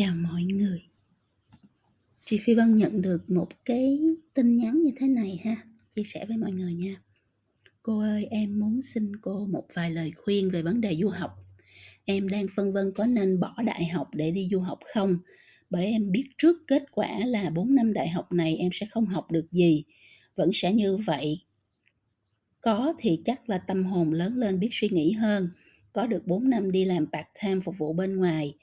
Chào mọi người. Chị Phi Vân nhận được một cái tin nhắn như thế này ha, chia sẻ với mọi người nha. Cô ơi, em muốn xin cô một vài lời khuyên về vấn đề du học. Em đang phân vân có nên bỏ đại học để đi du học không? Bởi em biết trước kết quả là 4 năm đại học này em sẽ không học được gì. Vẫn sẽ như vậy. Có thì chắc là tâm hồn lớn lên biết suy nghĩ hơn. Có được 4 năm đi làm part-time phục vụ bên ngoài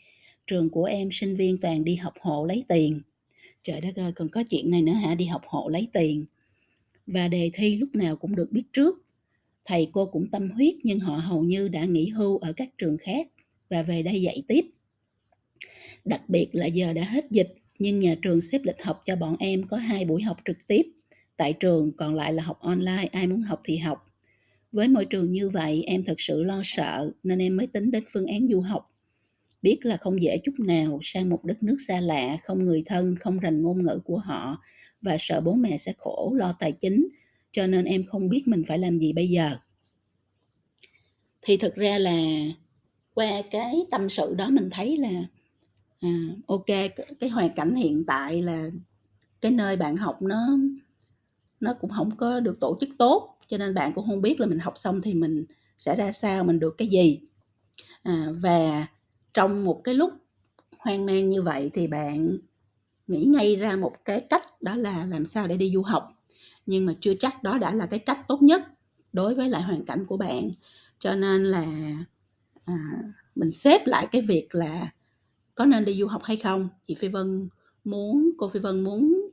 trường của em sinh viên toàn đi học hộ lấy tiền. Trời đất ơi, còn có chuyện này nữa hả? Đi học hộ lấy tiền. Và đề thi lúc nào cũng được biết trước. Thầy cô cũng tâm huyết, nhưng họ hầu như đã nghỉ hưu ở các trường khác và về đây dạy tiếp. Đặc biệt là giờ đã hết dịch, nhưng nhà trường xếp lịch học cho bọn em có hai buổi học trực tiếp. Tại trường, còn lại là học online, ai muốn học thì học. Với môi trường như vậy, em thật sự lo sợ, nên em mới tính đến phương án du học biết là không dễ chút nào sang một đất nước xa lạ không người thân không rành ngôn ngữ của họ và sợ bố mẹ sẽ khổ lo tài chính. Cho nên em không biết mình phải làm gì bây giờ. Thì thực ra là qua cái tâm sự đó mình thấy là à, ok cái hoàn cảnh hiện tại là cái nơi bạn học nó nó cũng không có được tổ chức tốt. Cho nên bạn cũng không biết là mình học xong thì mình sẽ ra sao mình được cái gì. À, và trong một cái lúc hoang mang như vậy thì bạn nghĩ ngay ra một cái cách đó là làm sao để đi du học. Nhưng mà chưa chắc đó đã là cái cách tốt nhất đối với lại hoàn cảnh của bạn. Cho nên là à, mình xếp lại cái việc là có nên đi du học hay không. Chị phi vân muốn cô phi vân muốn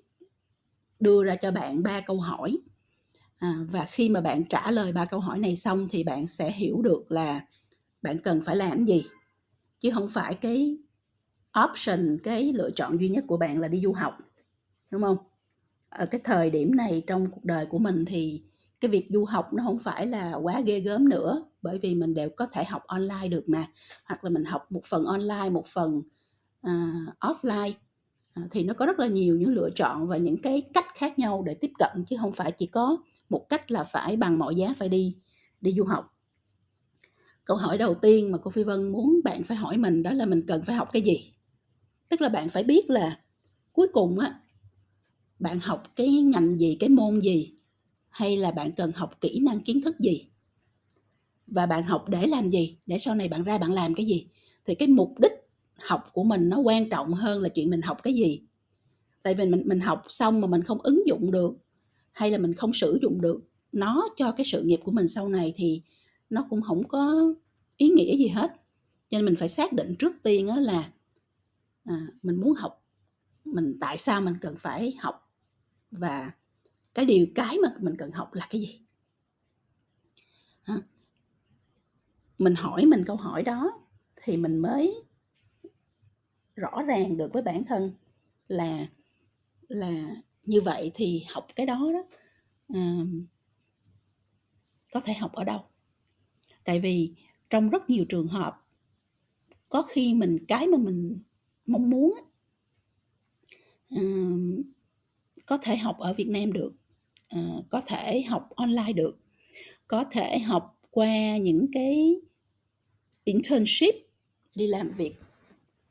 đưa ra cho bạn ba câu hỏi. À, và khi mà bạn trả lời ba câu hỏi này xong thì bạn sẽ hiểu được là bạn cần phải làm gì chứ không phải cái option cái lựa chọn duy nhất của bạn là đi du học đúng không? Ở cái thời điểm này trong cuộc đời của mình thì cái việc du học nó không phải là quá ghê gớm nữa bởi vì mình đều có thể học online được mà. Hoặc là mình học một phần online một phần uh, offline uh, thì nó có rất là nhiều những lựa chọn và những cái cách khác nhau để tiếp cận chứ không phải chỉ có một cách là phải bằng mọi giá phải đi đi du học câu hỏi đầu tiên mà cô phi vân muốn bạn phải hỏi mình đó là mình cần phải học cái gì? Tức là bạn phải biết là cuối cùng á, bạn học cái ngành gì, cái môn gì? Hay là bạn cần học kỹ năng kiến thức gì? Và bạn học để làm gì? Để sau này bạn ra bạn làm cái gì? Thì cái mục đích học của mình nó quan trọng hơn là chuyện mình học cái gì. Tại vì mình mình học xong mà mình không ứng dụng được, hay là mình không sử dụng được nó cho cái sự nghiệp của mình sau này thì nó cũng không có ý nghĩa gì hết. Cho nên mình phải xác định trước tiên đó là à, mình muốn học mình tại sao mình cần phải học và cái điều cái mà mình cần học là cái gì? À, mình hỏi mình câu hỏi đó thì mình mới rõ ràng được với bản thân là là như vậy thì học cái đó đó à, có thể học ở đâu? Tại vì trong rất nhiều trường hợp có khi mình cái mà mình mong muốn uh, có thể học ở Việt Nam được uh, có thể học online được có thể học qua những cái internship đi làm việc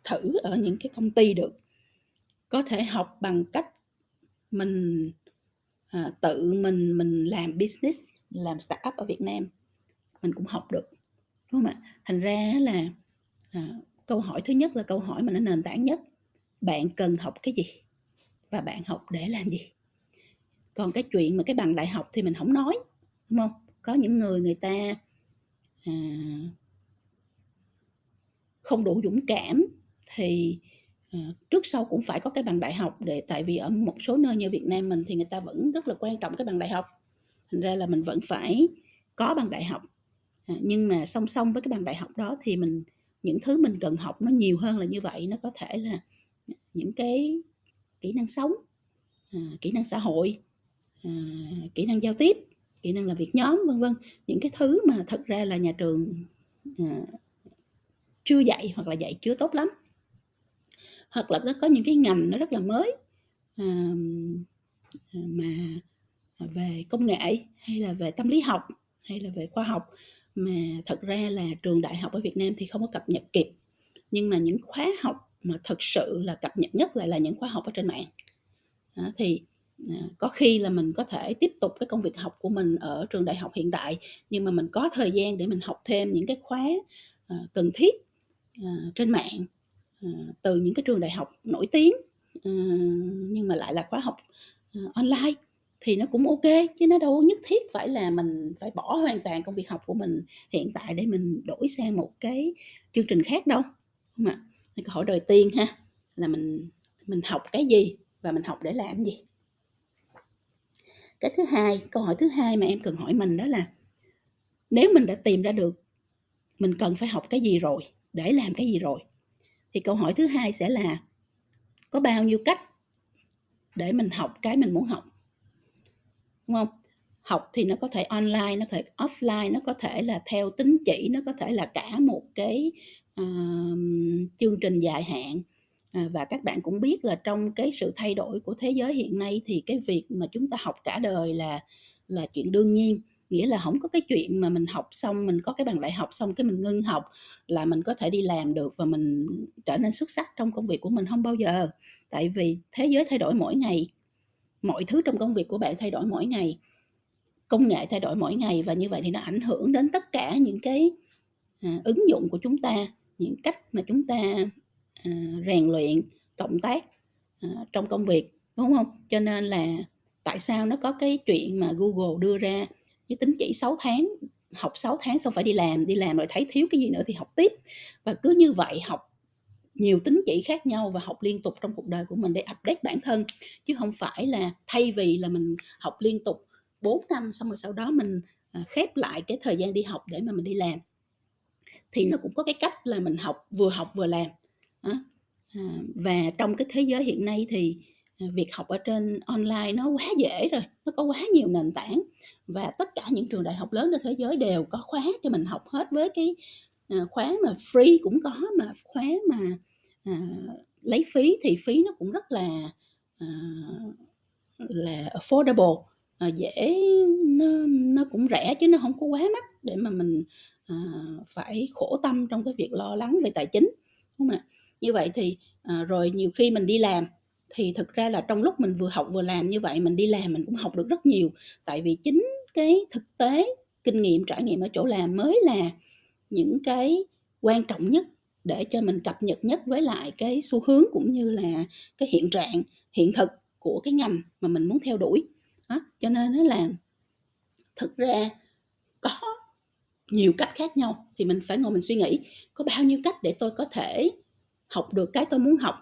thử ở những cái công ty được. Có thể học bằng cách mình à, tự mình mình làm business làm startup ở Việt Nam mình cũng học được đúng không ạ? Thành ra là à, câu hỏi thứ nhất là câu hỏi mà nó nền tảng nhất. Bạn cần học cái gì và bạn học để làm gì? Còn cái chuyện mà cái bằng đại học thì mình không nói đúng không? Có những người người ta à, không đủ dũng cảm thì à, trước sau cũng phải có cái bằng đại học để tại vì ở một số nơi như Việt Nam mình thì người ta vẫn rất là quan trọng cái bằng đại học. Thành ra là mình vẫn phải có bằng đại học Ờ, nhưng mà song song với cái bằng đại học đó thì mình những thứ mình cần học nó nhiều hơn là như vậy nó có thể là những cái kỹ năng sống à, kỹ năng xã hội à, kỹ năng giao tiếp kỹ năng làm việc nhóm vân vân. Những cái thứ mà thật ra là nhà trường à, chưa dạy hoặc là dạy chưa tốt lắm. Hoặc là nó có những cái ngành nó rất là mới à, mà về công nghệ hay là về tâm lý học hay là về khoa học mà thật ra là trường đại học ở Việt Nam thì không có cập nhật kịp. Nhưng mà những khóa học mà thực sự là cập nhật nhất lại là những khóa học ở trên mạng. Đó, thì à, có khi là mình có thể tiếp tục cái công việc học của mình ở trường đại học hiện tại nhưng mà mình có thời gian để mình học thêm những cái khóa à, cần thiết à, trên mạng từ những cái trường đại học nổi tiếng nhưng mà lại là khóa học online thì nó cũng ok, chứ nó đâu nhất thiết phải là mình phải bỏ hoàn toàn công việc học của mình hiện tại để mình đổi sang một cái chương trình khác đâu không ạ? Câu hỏi đầu tiên ha, là mình mình học cái gì và mình học để làm gì? Cái thứ hai, câu hỏi thứ hai mà em cần hỏi mình đó là, nếu mình đã tìm ra được mình cần phải học cái gì rồi, để làm cái gì rồi, thì câu hỏi thứ hai sẽ là, có bao nhiêu cách để mình học cái mình muốn học? Đúng không? Học thì nó có thể online nó có thể offline nó có thể là theo tính chỉ nó có thể là cả một cái uh, chương trình dài hạn. À, và các bạn cũng biết là trong cái sự thay đổi của thế giới hiện nay thì cái việc mà chúng ta học cả đời là là chuyện đương nhiên. Nghĩa là không có cái chuyện mà mình học xong mình có cái bằng đại học xong cái mình ngưng học là mình có thể đi làm được và mình trở nên xuất sắc trong công việc của mình không bao giờ. Tại vì thế giới thay đổi mỗi ngày mọi thứ trong công việc của bạn thay đổi mỗi ngày công nghệ thay đổi mỗi ngày và như vậy thì nó ảnh hưởng đến tất cả những cái à, ứng dụng của chúng ta những cách mà chúng ta à, rèn luyện cộng tác à, trong công việc đúng không? Cho nên là tại sao nó có cái chuyện mà Google đưa ra với tính chỉ 6 tháng học 6 tháng xong phải đi làm đi làm rồi thấy thiếu cái gì nữa thì học tiếp. Và cứ như vậy học nhiều tính chỉ khác nhau và học liên tục trong cuộc đời của mình để update bản thân. Chứ không phải là thay vì là mình học liên tục 4 năm xong rồi sau đó mình à, khép lại cái thời gian đi học để mà mình đi làm. Thì nó cũng có cái cách là mình học, vừa học vừa làm. À, và trong cái thế giới hiện nay thì à, việc học ở trên online nó quá dễ rồi, nó có quá nhiều nền tảng. Và tất cả những trường đại học lớn trên thế giới đều có khóa cho mình học hết với cái à, khóa mà free cũng có mà khóa mà à, lấy phí thì phí nó cũng rất là à, là affordable. À, dễ nó nó cũng rẻ chứ nó không có quá mắc để mà mình à, phải khổ tâm trong cái việc lo lắng về tài chính đúng không ạ? Như vậy thì à, rồi nhiều khi mình đi làm thì thực ra là trong lúc mình vừa học vừa làm như vậy mình đi làm mình cũng học được rất nhiều tại vì chính cái thực tế kinh nghiệm trải nghiệm ở chỗ làm mới là những cái quan trọng nhất để cho mình cập nhật nhất với lại cái xu hướng cũng như là cái hiện trạng hiện thực của cái ngành mà mình muốn theo đuổi đó. cho nên nó là thực ra có nhiều cách khác nhau thì mình phải ngồi mình suy nghĩ có bao nhiêu cách để tôi có thể học được cái tôi muốn học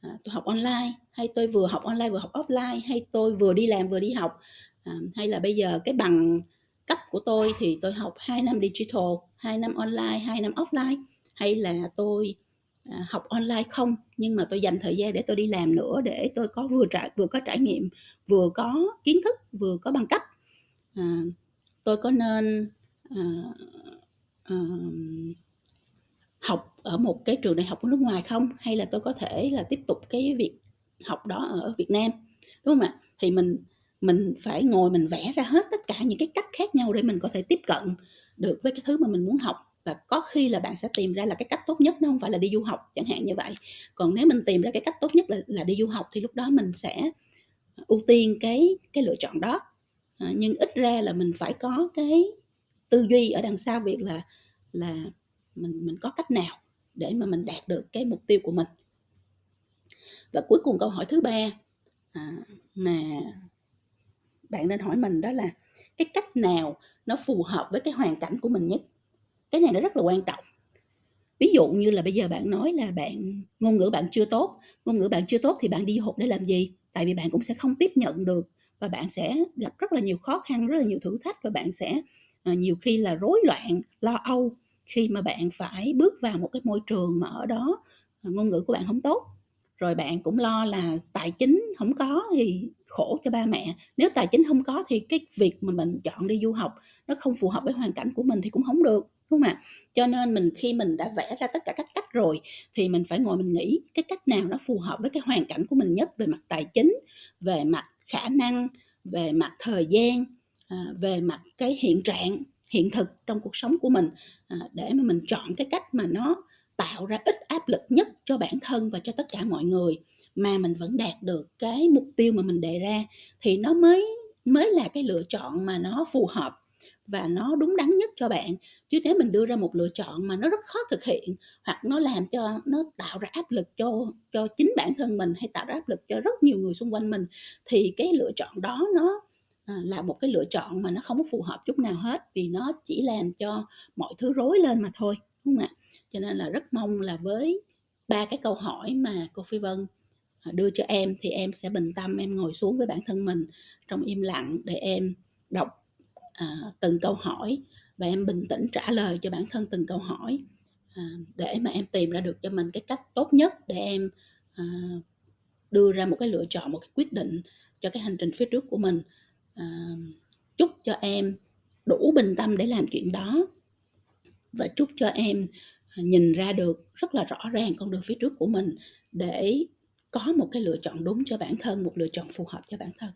à, tôi học online hay tôi vừa học online vừa học offline hay tôi vừa đi làm vừa đi học à, hay là bây giờ cái bằng cấp của tôi thì tôi học 2 năm digital 2 năm online 2 năm offline. Hay là tôi à, học online không nhưng mà tôi dành thời gian để tôi đi làm nữa để tôi có vừa trải vừa có trải nghiệm vừa có kiến thức vừa có bằng cấp. À, tôi có nên à, à, học ở một cái trường đại học của nước ngoài không? Hay là tôi có thể là tiếp tục cái việc học đó ở Việt Nam? Đúng không ạ? Thì mình mình phải ngồi mình vẽ ra hết tất cả những cái cách khác nhau để mình có thể tiếp cận được với cái thứ mà mình muốn học. Và có khi là bạn sẽ tìm ra là cái cách tốt nhất nó không phải là đi du học chẳng hạn như vậy. Còn nếu mình tìm ra cái cách tốt nhất là, là đi du học thì lúc đó mình sẽ ưu tiên cái cái lựa chọn đó. À, nhưng ít ra là mình phải có cái tư duy ở đằng sau việc là là mình mình có cách nào để mà mình đạt được cái mục tiêu của mình. Và cuối cùng câu hỏi thứ ba à, mà bạn nên hỏi mình đó là cái cách nào nó phù hợp với cái hoàn cảnh của mình nhất? Cái này nó rất là quan trọng. Ví dụ như là bây giờ bạn nói là bạn ngôn ngữ bạn chưa tốt ngôn ngữ bạn chưa tốt thì bạn đi học để làm gì? Tại vì bạn cũng sẽ không tiếp nhận được và bạn sẽ gặp rất là nhiều khó khăn rất là nhiều thử thách và bạn sẽ uh, nhiều khi là rối loạn lo âu khi mà bạn phải bước vào một cái môi trường mà ở đó ờ, ngôn ngữ của bạn không tốt rồi bạn cũng lo là tài chính không có thì khổ cho ba mẹ. Nếu tài chính không có thì cái việc mà mình chọn đi du học nó không phù hợp với hoàn cảnh của mình thì cũng không được, đúng không ạ? Cho nên mình khi mình đã vẽ ra tất cả các cách rồi thì mình phải ngồi mình nghĩ cái cách nào nó phù hợp với cái hoàn cảnh của mình nhất về mặt tài chính, về mặt khả năng, về mặt thời gian à, về mặt cái hiện trạng, hiện thực trong cuộc sống của mình à, để mà mình chọn cái cách mà nó tạo ra ít áp lực nhất cho bản thân và cho tất cả mọi người. Mà mình vẫn đạt được cái mục tiêu mà mình đề ra thì nó mới mới là cái lựa chọn mà nó phù hợp và nó đúng đắn nhất cho bạn. Chứ nếu mình đưa ra một lựa chọn mà nó rất khó thực hiện hoặc nó làm cho, nó tạo ra áp lực cho cho chính bản thân mình hay tạo ra áp lực cho rất nhiều người xung quanh mình thì cái lựa chọn đó nó à, là một cái lựa chọn mà nó không có phù hợp chút nào hết vì nó chỉ làm cho mọi thứ rối lên mà thôi, đúng không ạ? Cho nên là rất mong là với ba cái câu hỏi mà cô phi vân à, đưa cho em thì em sẽ bình tâm em ngồi xuống với bản thân mình trong im lặng để em đọc à, từng câu hỏi và em bình tĩnh trả lời cho bản thân từng câu hỏi à, để mà em tìm ra được cho mình cái cách tốt nhất để em à, đưa ra một cái lựa chọn một cái quyết định cho cái hành trình phía trước của mình. À, chúc cho em đủ bình tâm để làm chuyện đó và chúc cho em nhìn ra được rất là rõ ràng con đường phía trước của mình để có một cái lựa chọn đúng cho bản thân, một lựa chọn phù hợp cho bản thân.